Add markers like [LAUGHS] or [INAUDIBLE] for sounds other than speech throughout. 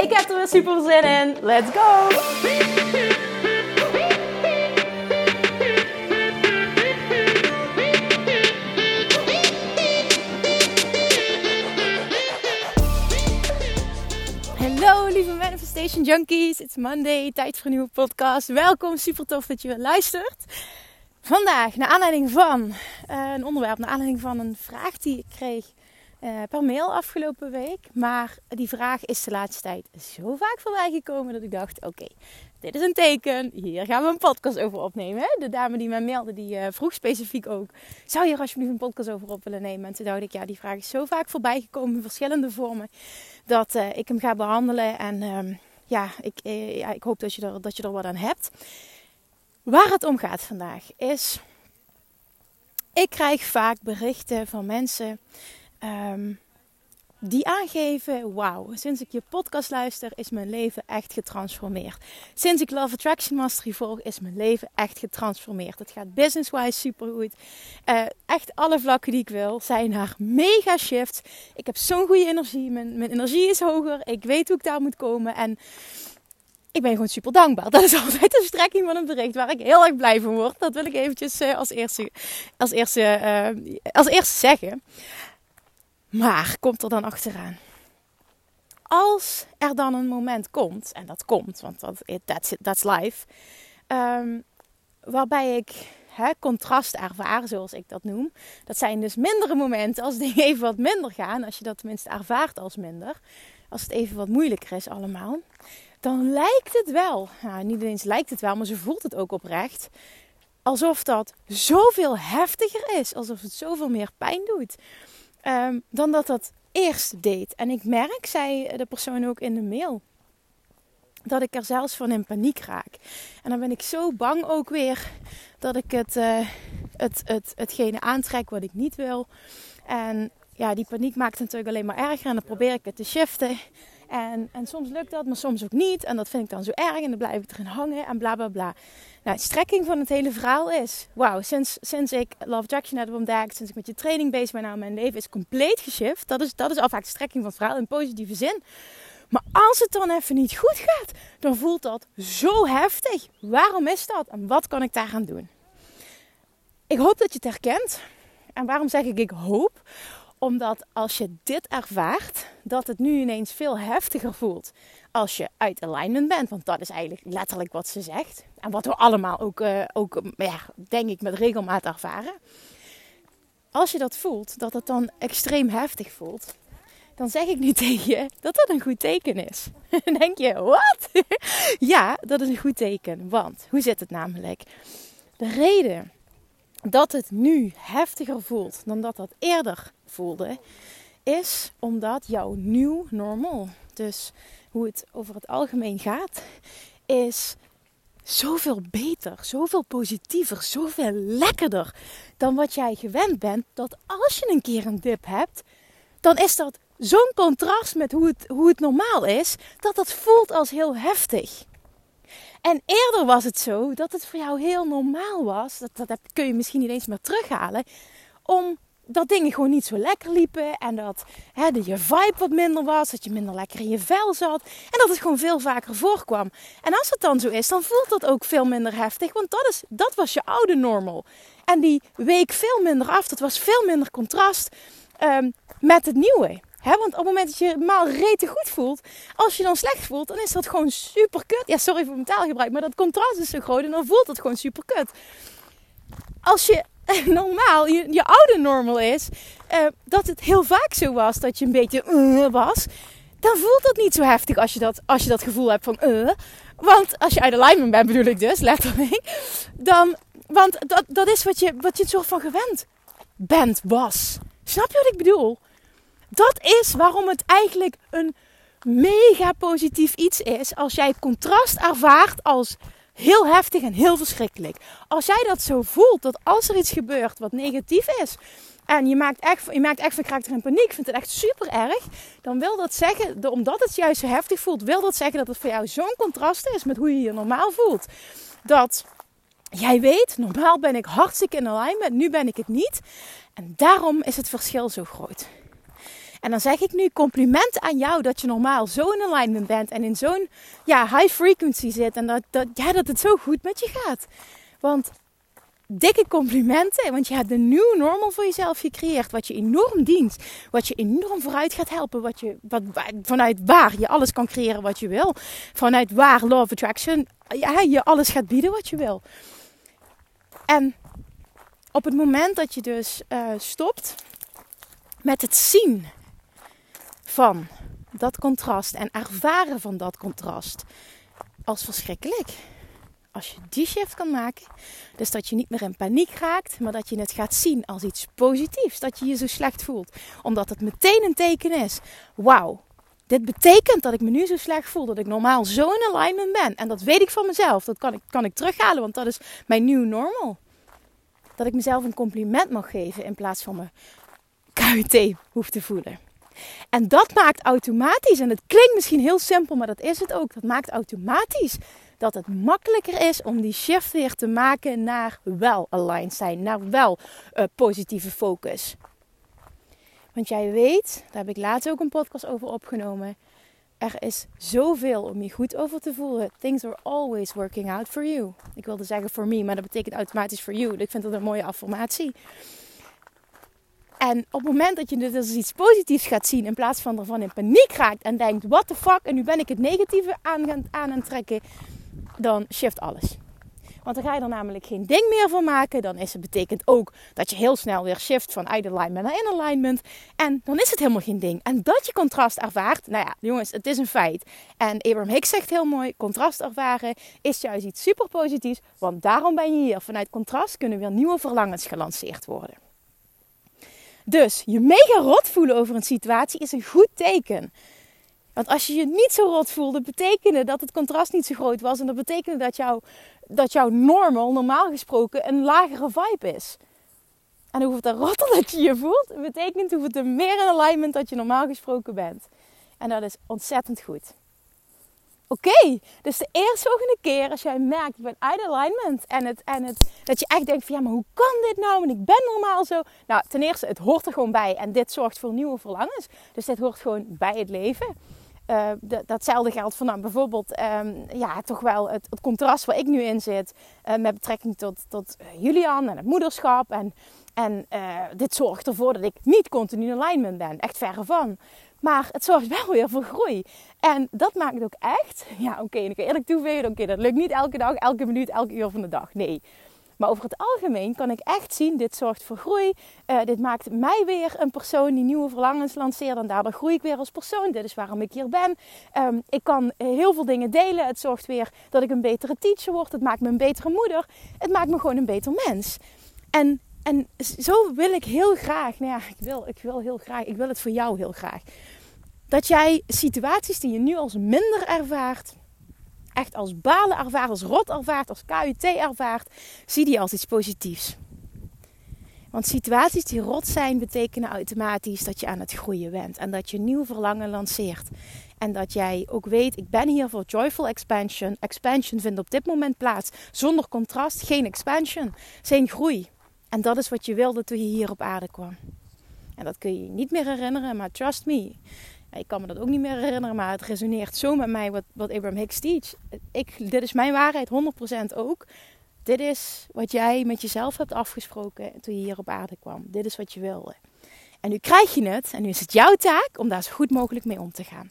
Ik heb er weer super zin in. Let's go! Hallo lieve Manifestation Junkies. It's Monday, tijd voor een nieuwe podcast. Welkom, super tof dat je weer luistert. Vandaag, naar aanleiding van uh, een onderwerp, naar aanleiding van een vraag die ik kreeg uh, per mail afgelopen week. Maar die vraag is de laatste tijd zo vaak voorbij gekomen dat ik dacht: oké, dit is een teken. Hier gaan we een podcast over opnemen. De dame die mij mailde, die uh, vroeg specifiek ook: zou je er alsjeblieft een podcast over op willen nemen? En toen dacht ik: ja, die vraag is zo vaak voorbij gekomen in verschillende vormen dat uh, ik hem ga behandelen. En uh, ja, ik, ik hoop dat je, dat je er wat aan hebt. Waar het om gaat vandaag is. Ik krijg vaak berichten van mensen Um, die aangeven: Wauw, sinds ik je podcast luister, is mijn leven echt getransformeerd. Sinds ik Love Attraction Mastery volg, is mijn leven echt getransformeerd. Het gaat business-wise supergoed. Uh, echt alle vlakken die ik wil zijn naar mega shift. Ik heb zo'n goede energie. Mijn, mijn energie is hoger. Ik weet hoe ik daar moet komen. En ik ben gewoon super dankbaar. [LAUGHS] Dat is altijd de strekking van een bericht waar ik heel erg blij van word. Dat wil ik eventjes uh, als, eerste, als, eerste, uh, als eerste zeggen. Maar komt er dan achteraan? Als er dan een moment komt, en dat komt, want dat, that's, that's life, um, waarbij ik contrast ervaar, zoals ik dat noem. Dat zijn dus mindere momenten als dingen even wat minder gaan, als je dat tenminste ervaart als minder, als het even wat moeilijker is allemaal, dan lijkt het wel, nou, niet eens lijkt het wel, maar ze voelt het ook oprecht, alsof dat zoveel heftiger is, alsof het zoveel meer pijn doet. Um, dan dat dat eerst deed. En ik merk, zei de persoon ook in de mail, dat ik er zelfs van in paniek raak. En dan ben ik zo bang ook weer dat ik het, uh, het, het, hetgene aantrek wat ik niet wil. En ja, die paniek maakt het natuurlijk alleen maar erger. En dan probeer ik het te shiften. En, en soms lukt dat, maar soms ook niet. En dat vind ik dan zo erg. En dan blijf ik erin hangen en bla bla bla. Nou, de strekking van het hele verhaal is: wauw, sinds, sinds ik Love Jackson heb ontdekt, sinds ik met je training bezig ben, nou, mijn leven is compleet geshift. Dat is, dat is al vaak de strekking van het verhaal in positieve zin. Maar als het dan even niet goed gaat, dan voelt dat zo heftig. Waarom is dat en wat kan ik daar aan doen? Ik hoop dat je het herkent. En waarom zeg ik ik hoop? Omdat als je dit ervaart, dat het nu ineens veel heftiger voelt als je uit alignment bent. Want dat is eigenlijk letterlijk wat ze zegt. En wat we allemaal ook, uh, ook ja, denk ik, met regelmaat ervaren. Als je dat voelt, dat het dan extreem heftig voelt, dan zeg ik nu [LAUGHS] tegen je dat dat een goed teken is. [LAUGHS] Denk je, wat? [LAUGHS] ja, dat is een goed teken. Want, hoe zit het namelijk? De reden dat het nu heftiger voelt dan dat dat eerder voelde, is omdat jouw nieuw normaal, dus hoe het over het algemeen gaat, is zoveel beter, zoveel positiever, zoveel lekkerder dan wat jij gewend bent. Dat als je een keer een dip hebt, dan is dat zo'n contrast met hoe het, hoe het normaal is, dat dat voelt als heel heftig. En eerder was het zo dat het voor jou heel normaal was, dat, dat kun je misschien niet eens meer terughalen, om dat dingen gewoon niet zo lekker liepen. En dat, hè, je vibe wat minder was. Dat je minder lekker in je vel zat. En dat het gewoon veel vaker voorkwam. En als het dan zo is, dan voelt dat ook veel minder heftig. Want dat, is, dat was je oude normal. En die week veel minder af. Dat was veel minder contrast um, met het nieuwe. He, want op het moment dat je maal rete goed voelt, als je dan slecht voelt, dan is dat gewoon super kut. Ja, sorry voor mijn taalgebruik, maar dat contrast is zo groot en dan voelt het gewoon super kut. Als je [LAUGHS] normaal, je, je oude normal is, uh, dat het heel vaak zo was dat je een beetje uh, was, dan voelt dat niet zo heftig als je dat, als je dat gevoel hebt van uh. Want als je uit alignment bent, bedoel ik dus, [LAUGHS] letterlijk. Dan, want dat, dat is wat je, wat je een soort van gewend bent, was. Snap je wat ik bedoel? Dat is waarom het eigenlijk een mega positief iets is als jij contrast ervaart als heel heftig en heel verschrikkelijk. Als jij dat zo voelt, dat als er iets gebeurt wat negatief is, en je maakt echt, je maakt echt van karakter in paniek, vindt het echt super erg, dan wil dat zeggen, omdat het juist zo heftig voelt, wil dat zeggen dat het voor jou zo'n contrast is met hoe je je normaal voelt. Dat jij weet, normaal ben ik hartstikke in alignment, nu ben ik het niet. En daarom is het verschil zo groot. En dan zeg ik nu compliment aan jou dat je normaal zo in alignment bent en in zo'n ja, high frequency zit en dat, dat, ja, dat het zo goed met je gaat. Want dikke complimenten, want je hebt een nieuw normal voor jezelf gecreëerd, wat je enorm dient, wat je enorm vooruit gaat helpen, wat je, wat, vanuit waar je alles kan creëren wat je wil, vanuit waar of Attraction ja, je alles gaat bieden wat je wil. En op het moment dat je dus uh, stopt met het zien van dat contrast en ervaren van dat contrast als verschrikkelijk. Als je die shift kan maken, dus dat je niet meer in paniek raakt, maar dat je het gaat zien als iets positiefs, dat je je zo slecht voelt, omdat het meteen een teken is. Wauw, dit betekent dat ik me nu zo slecht voel, dat ik normaal zo in alignment ben. En dat weet ik van mezelf, dat kan ik, kan ik terughalen, want dat is mijn new normal. Dat ik mezelf een compliment mag geven in plaats van me KUT hoef te voelen. En dat maakt automatisch, en het klinkt misschien heel simpel, maar dat is het ook. Dat maakt automatisch dat het makkelijker is om die shift weer te maken naar wel aligned zijn, naar wel uh, positieve focus. Want jij weet, daar heb ik laatst ook een podcast over opgenomen. Er is zoveel om je goed over te voelen. Things are always working out for you. Ik wilde zeggen for me, maar dat betekent automatisch for you. Ik vind dat een mooie affirmatie. En op het moment dat je als iets positiefs gaat zien, in plaats van ervan in paniek raakt en denkt: what the fuck, en nu ben ik het negatieve aan, aan, aan het trekken, dan shift alles. Want dan ga je er namelijk geen ding meer van maken. Dan is het betekent ook dat je heel snel weer shift van uit alignment naar in alignment. En dan is het helemaal geen ding. En dat je contrast ervaart, nou ja, jongens, het is een feit. En Abraham Hicks zegt heel mooi: contrast ervaren is juist iets super positiefs. Want daarom ben je hier. Vanuit contrast kunnen weer nieuwe verlangens gelanceerd worden. Dus je mega rot voelen over een situatie is een goed teken. Want als je je niet zo rot voelde, betekende dat het contrast niet zo groot was. En dat betekende dat, jouw dat jouw normal, normaal gesproken, een lagere vibe is. En hoeveel te rotter dat je je voelt, betekent hoeveel te meer in alignment dat je normaal gesproken bent. En dat is ontzettend goed. Oké, dus de eerstvolgende keer als jij merkt, ik ben uit alignment en, het, en het, dat je echt denkt van ja, maar hoe kan dit nou? En ik ben normaal zo. Nou, ten eerste, het hoort er gewoon bij en dit zorgt voor nieuwe verlangens. Dus dit hoort gewoon bij het leven. Uh, datzelfde geldt voor nou, bijvoorbeeld um, ja, toch wel het, het, contrast waar ik nu in zit uh, met betrekking tot, tot Julian en het moederschap. En, en uh, dit zorgt ervoor dat ik niet continu in alignment ben, echt verre van. Maar het zorgt wel weer voor groei. En dat maakt ook echt, ja oké, ik kan eerlijk toegeven, oké, dat lukt niet elke dag, elke minuut, elke uur van de dag. Nee. Maar over het algemeen kan ik echt zien, dit zorgt voor groei. Uh, dit maakt mij weer een persoon die nieuwe verlangens lanceert. En daardoor groei ik weer als persoon. Dit is waarom ik hier ben. Um, ik kan heel veel dingen delen. Het zorgt weer dat ik een betere teacher word. Het maakt me een betere moeder. Het maakt me gewoon een beter mens. En, en zo wil ik heel graag, nou ja, ik wil, ik wil heel graag, ik wil het voor jou heel graag. Dat jij situaties die je nu als minder ervaart, echt als balen ervaart, als rot ervaart, als KUT ervaart, zie die als iets positiefs. Want situaties die rot zijn, betekenen automatisch dat je aan het groeien bent. En dat je nieuw verlangen lanceert. En dat jij ook weet, ik ben hier voor joyful expansion. Expansion vindt op dit moment plaats. Zonder contrast, geen expansion. Geen groei. En dat is wat je wilde toen je hier op aarde kwam. En dat kun je niet meer herinneren, maar trust me. Ik kan me dat ook niet meer herinneren, maar het resoneert zo met mij wat, wat Abraham Hicks teach. Ik, dit is mijn waarheid, 100% ook. Dit is wat jij met jezelf hebt afgesproken toen je hier op aarde kwam. Dit is wat je wilde. En nu krijg je het en nu is het jouw taak om daar zo goed mogelijk mee om te gaan.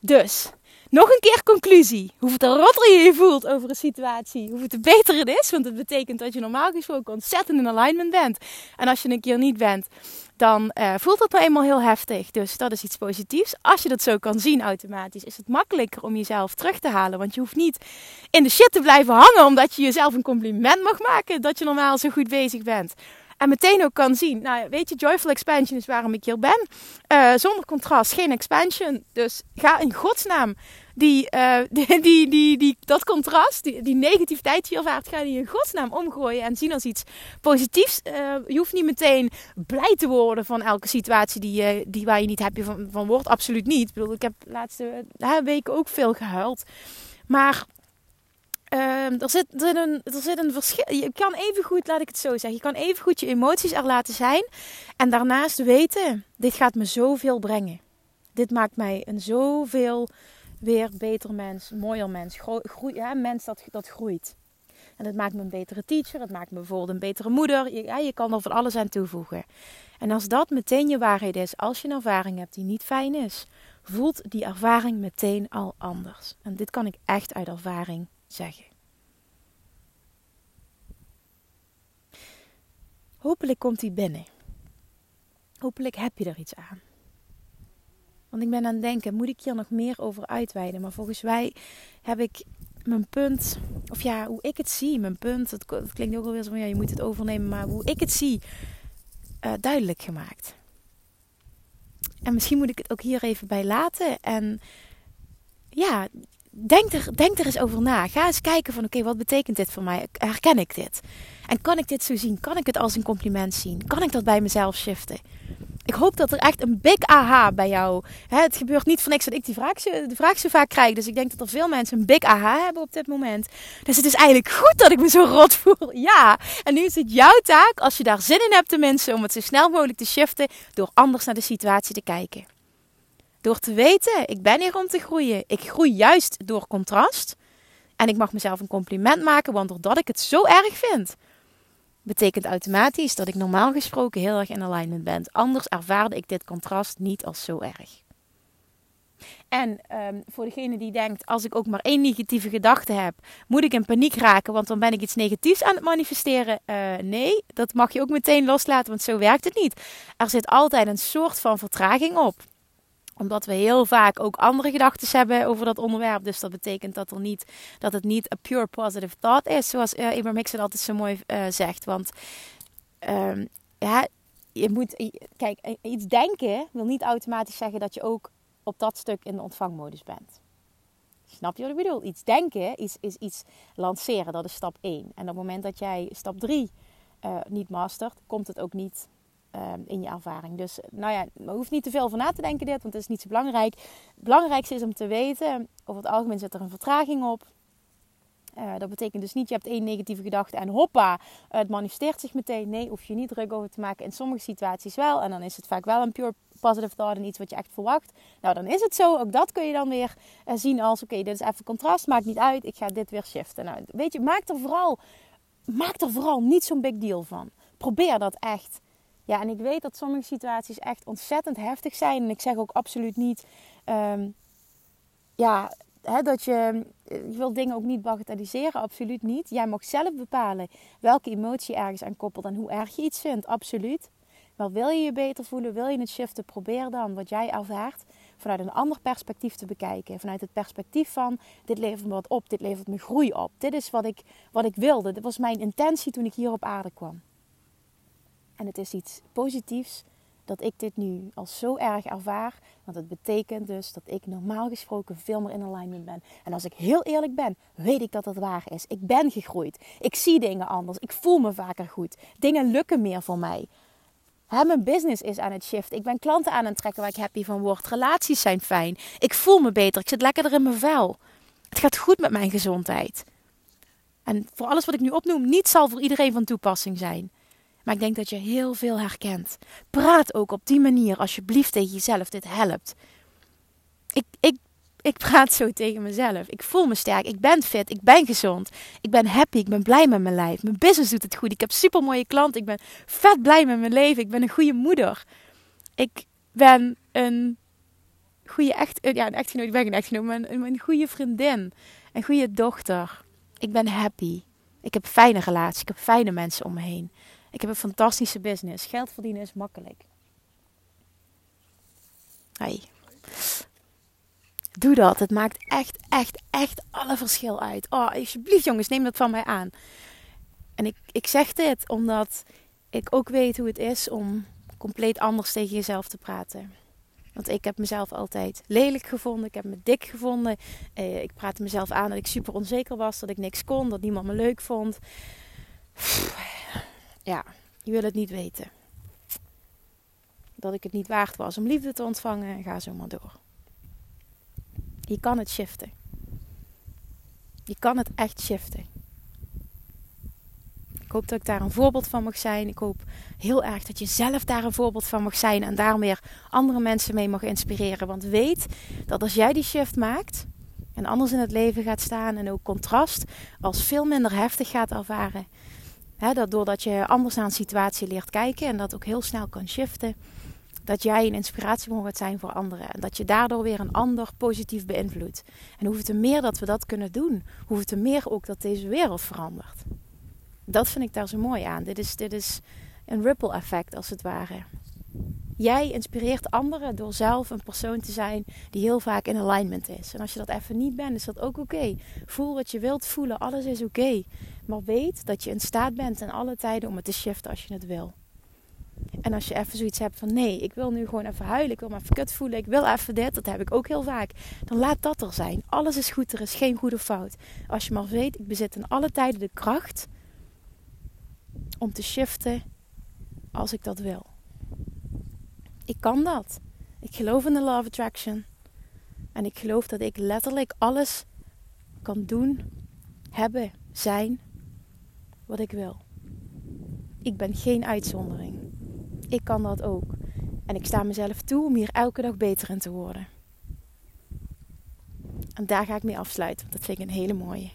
Dus, nog een keer conclusie. Hoeveel te rotter je je voelt over een situatie, hoeveel te beter het is. Want het betekent dat je normaal gesproken ontzettend in alignment bent. En als je een keer niet bent, dan uh, voelt dat nou eenmaal heel heftig. Dus dat is iets positiefs. Als je dat zo kan zien automatisch, is het makkelijker om jezelf terug te halen. Want je hoeft niet in de shit te blijven hangen omdat je jezelf een compliment mag maken dat je normaal zo goed bezig bent. En meteen ook kan zien, nou weet je, joyful expansion is waarom ik hier ben. Uh, zonder contrast, geen expansion. Dus ga in godsnaam die, [LAUGHS] uh, die, die, die, dat contrast, die, negativiteit die je ervaart, ga die in godsnaam omgooien en zien als iets positiefs. Uh, je hoeft niet meteen blij te worden van elke situatie die, je, die waar je niet happy van, van wordt. Absoluut niet. Ik bedoel, ik heb de laatste weken ook veel gehuild. Maar Ehm, er, zit, er, een, er zit een verschil. Je kan even goed, laat ik het zo zeggen, je kan even goed je emoties er laten zijn. En daarnaast weten, dit gaat me zoveel brengen. Dit maakt mij een zoveel weer beter mens, mooier mens. Groei, mens dat, dat groeit. En het maakt me een betere teacher. Het maakt me bijvoorbeeld een betere moeder. Ja, je kan er van alles aan toevoegen. En als dat meteen je waarheid is, als je een ervaring hebt die niet fijn is, voelt die ervaring meteen al anders. En dit kan ik echt uit ervaring zeggen. Hopelijk komt hij binnen. Hopelijk heb je er iets aan. Want ik ben aan het denken, moet ik hier nog meer over uitweiden? Maar volgens mij heb ik mijn punt, of ja, hoe ik het zie, mijn punt, het, klinkt ook wel weer zo van ja, je moet het overnemen, maar hoe ik het zie, uh, duidelijk gemaakt. En misschien moet ik het ook hier even bij laten. En ja, denk er, denk er eens over na. Ga eens kijken van oké, wat betekent dit voor mij? Herken ik dit? En kan ik dit zo zien? Kan ik het als een compliment zien? Kan ik dat bij mezelf shiften? Ik hoop dat er echt een big aha bij jou. Hè, het gebeurt niet van niks dat ik die vraag, de vraag zo vaak krijg. Dus ik denk dat er veel mensen een big aha hebben op dit moment. Dus het is eigenlijk goed dat ik me zo rot voel. Ja. En nu is het jouw taak, als je daar zin in hebt tenminste, om het zo snel mogelijk te shiften. Door anders naar de situatie te kijken. Door te weten, ik ben hier om te groeien. Ik groei juist door contrast. En ik mag mezelf een compliment maken, want doordat ik het zo erg vind, betekent automatisch dat ik normaal gesproken heel erg in alignment ben. Anders ervaarde ik dit contrast niet als zo erg. En um, voor degene die denkt, als ik ook maar één negatieve gedachte heb, moet ik in paniek raken, want dan ben ik iets negatiefs aan het manifesteren. Uh, nee, dat mag je ook meteen loslaten, want zo werkt het niet. Er zit altijd een soort van vertraging op omdat we heel vaak ook andere gedachten hebben over dat onderwerp. Dus dat betekent dat, er niet, dat het niet een pure positive thought is. Zoals uh, Hicks altijd zo mooi uh, zegt. Want um, ja, je moet... Kijk, iets denken wil niet automatisch zeggen dat je ook op dat stuk in de ontvangmodus bent. Snap je wat ik bedoel? Iets denken is, is iets lanceren. Dat is stap 1. En op het moment dat jij stap 3 uh, eh, niet mastert, komt het ook niet Ehm, in je ervaring. Dus nou ja, je hoeft niet te veel van na te denken dit, want het is niet zo belangrijk. Het belangrijkste is om te weten, over het algemeen zit er een vertraging op. Uh, dat betekent dus niet, je hebt één negatieve gedachte en hoppa, het manifesteert zich meteen. Nee, hoef je niet druk over te maken. In sommige situaties wel. En dan is het vaak wel een pure positive thought en iets wat je echt verwacht. Nou, dan is het zo. Ook dat kun je dan weer uh, zien als, oké, dit is even contrast. Maakt niet uit. Ik ga dit weer shiften. Nou, weet je, maak er vooral, maak er vooral niet zo'n big deal van. Probeer dat echt ja, en ik weet dat sommige situaties echt ontzettend heftig zijn. En ik zeg ook absoluut niet um, ja, hè, dat je, je wil dingen ook niet bagatelliseren. Absoluut niet. Jij mag zelf bepalen welke emotie ergens aan koppelt en hoe erg je iets vindt. Absoluut. Maar wil je je beter voelen, wil je het shiften, probeer dan wat jij ervaart vanuit een ander perspectief te bekijken. Vanuit het perspectief van dit levert me wat op, dit levert me groei op. Dit is wat ik, wat ik wilde. Dit was mijn intentie toen ik hier op aarde kwam. En het is iets positiefs dat ik dit nu al zo erg ervaar. Want het betekent dus dat ik normaal gesproken veel meer in alignment ben. En als ik heel eerlijk ben, weet ik dat dat waar is. Ik ben gegroeid. Ik zie dingen anders. Ik voel me vaker goed. Dingen lukken meer voor mij. mijn business is aan het shift. Ik ben klanten aan het trekken waar ik happy van word. Relaties zijn fijn. Ik voel me beter. Ik zit lekkerder in mijn vel. Het gaat goed met mijn gezondheid. En voor alles wat ik nu opnoem, niet zal voor iedereen van toepassing zijn. Maar ik denk dat je heel veel herkent. Praat ook op die manier alsjeblieft tegen jezelf. Dit helpt. Ik, ik, ik praat zo tegen mezelf. Ik voel me sterk. Ik ben fit. Ik ben gezond. Ik ben happy. Ik ben blij met mijn lijf. Mijn business doet het goed. Ik heb super mooie klanten. Ik ben vet blij met mijn leven. Ik ben een goede moeder. Ik ben een goede echt, ja, een echtgenoot. Ik ben geen echtgenoot, maar een, een goede vriendin. Een goede dochter. Ik ben happy. Ik heb fijne relaties. Ik heb fijne mensen om me heen. Ik heb een fantastische business. Geld verdienen is makkelijk. Hey. Doe dat. Het maakt echt, echt, echt alle verschil uit. Oh, alsjeblieft jongens, neem dat van mij aan. En ik, ik zeg dit omdat ik ook weet hoe het is om compleet anders tegen jezelf te praten. Want ik heb mezelf altijd lelijk gevonden. Ik heb me dik gevonden. Eh, ik praatte mezelf aan dat ik super onzeker was. Dat ik niks kon. Dat niemand me leuk vond. Ja, je wil het niet weten. Dat ik het niet waard was om liefde te ontvangen. En ga zo maar door. Je kan het shiften. Je kan het echt shiften. Ik hoop dat ik daar een voorbeeld van mag zijn. Ik hoop heel erg dat je zelf daar een voorbeeld van mag zijn en daar andere mensen mee mag inspireren. Want weet dat als jij die shift maakt en anders in het leven gaat staan en ook contrast als veel minder heftig gaat ervaren. Dat doordat je anders naar een situatie leert kijken en dat ook heel snel kan shiften. Dat jij een inspiratie gaat zijn voor anderen. En dat je daardoor weer een ander positief beïnvloedt. En hoeveel te meer dat we dat kunnen doen, hoeveel te meer ook dat deze wereld verandert. Dat vind ik daar zo mooi aan. Dit is, dit is een ripple effect als het ware. Jij inspireert anderen door zelf een persoon te zijn die heel vaak in alignment is. En als je dat even niet bent, is dat ook oké. Voel wat je wilt voelen, alles is oké. Maar weet dat je in staat bent in alle tijden om het te shiften als je het wil. En als je even zoiets hebt van nee, ik wil nu gewoon even huilen, ik wil me even kut voelen, ik wil even dit, dat heb ik ook heel vaak. Dan laat dat er zijn. Alles is goed, er is geen goede fout. Als je maar weet, ik bezit in alle tijden de kracht om te shiften als ik dat wil. Ik kan dat. Ik geloof in de law of attraction. En ik geloof dat ik letterlijk alles kan doen, hebben, zijn wat ik wil. Ik ben geen uitzondering. Ik kan dat ook. En ik sta mezelf toe om hier elke dag beter in te worden. En daar ga ik mee afsluiten, want dat vind ik een hele mooie.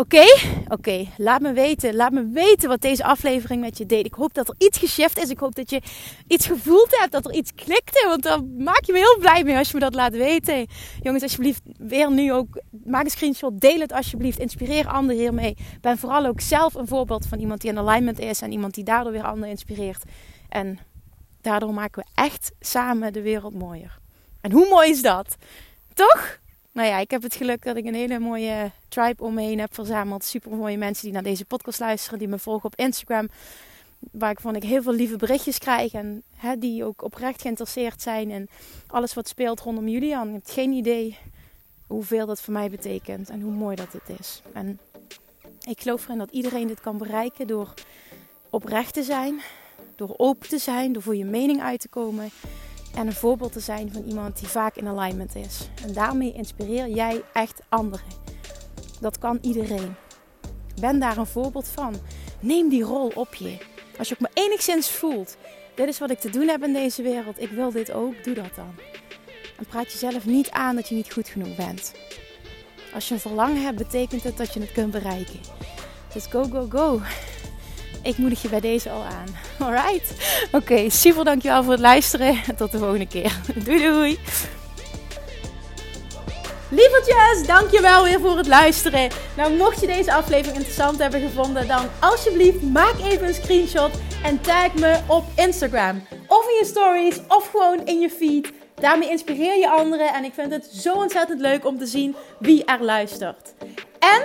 Oké, oké. Laat me weten. Laat me weten wat deze aflevering met je deed. Ik hoop dat er iets geshift is. Ik hoop dat je iets gevoeld hebt. Dat er iets klikte. Want dan maak je me heel blij mee als je me dat laat weten. Jongens, alsjeblieft, weer nu ook. Maak een screenshot. Deel het alsjeblieft. Inspireer anderen hiermee. Ben vooral ook zelf een voorbeeld van iemand die in alignment is. En iemand die daardoor weer anderen inspireert. En daardoor maken we echt samen de wereld mooier. En hoe mooi is dat? Toch? Nou ja, ik heb het geluk dat ik een hele mooie tribe om me heen heb verzameld. Super mooie mensen die naar deze podcast luisteren, die me volgen op Instagram. Waar ik van ik heel veel lieve berichtjes krijg. En hè, die ook oprecht geïnteresseerd zijn in alles wat speelt rondom Julian. Je hebt geen idee hoeveel dat voor mij betekent en hoe mooi dat het is. En ik geloof erin dat iedereen dit kan bereiken door oprecht te zijn, door open te zijn, door voor je mening uit te komen en een voorbeeld te zijn van iemand die vaak in alignment is. En daarmee inspireer jij echt anderen. Dat kan iedereen. Ben daar een voorbeeld van. Neem die rol op je. Als je ook maar enigszins voelt, dit is wat ik te doen heb in deze wereld, ik wil dit ook, doe dat dan. En praat jezelf niet aan dat je niet goed genoeg bent. Als je een verlangen hebt, betekent het dat je het kunt bereiken. Dus go, go, go ik moedig je bij deze al aan. Alright? Oké, super dankjewel voor het luisteren. [LAUGHS] Tot de volgende keer. [LAUGHS] Doei doei! Lievertjes, dankjewel weer voor het luisteren. Nou, mocht je deze aflevering interessant hebben gevonden, dan alsjeblieft maak even een screenshot en tag me op Instagram. Of in je stories, of gewoon in je feed. Daarmee inspireer je anderen en ik vind het zo ontzettend leuk om te zien wie er luistert. En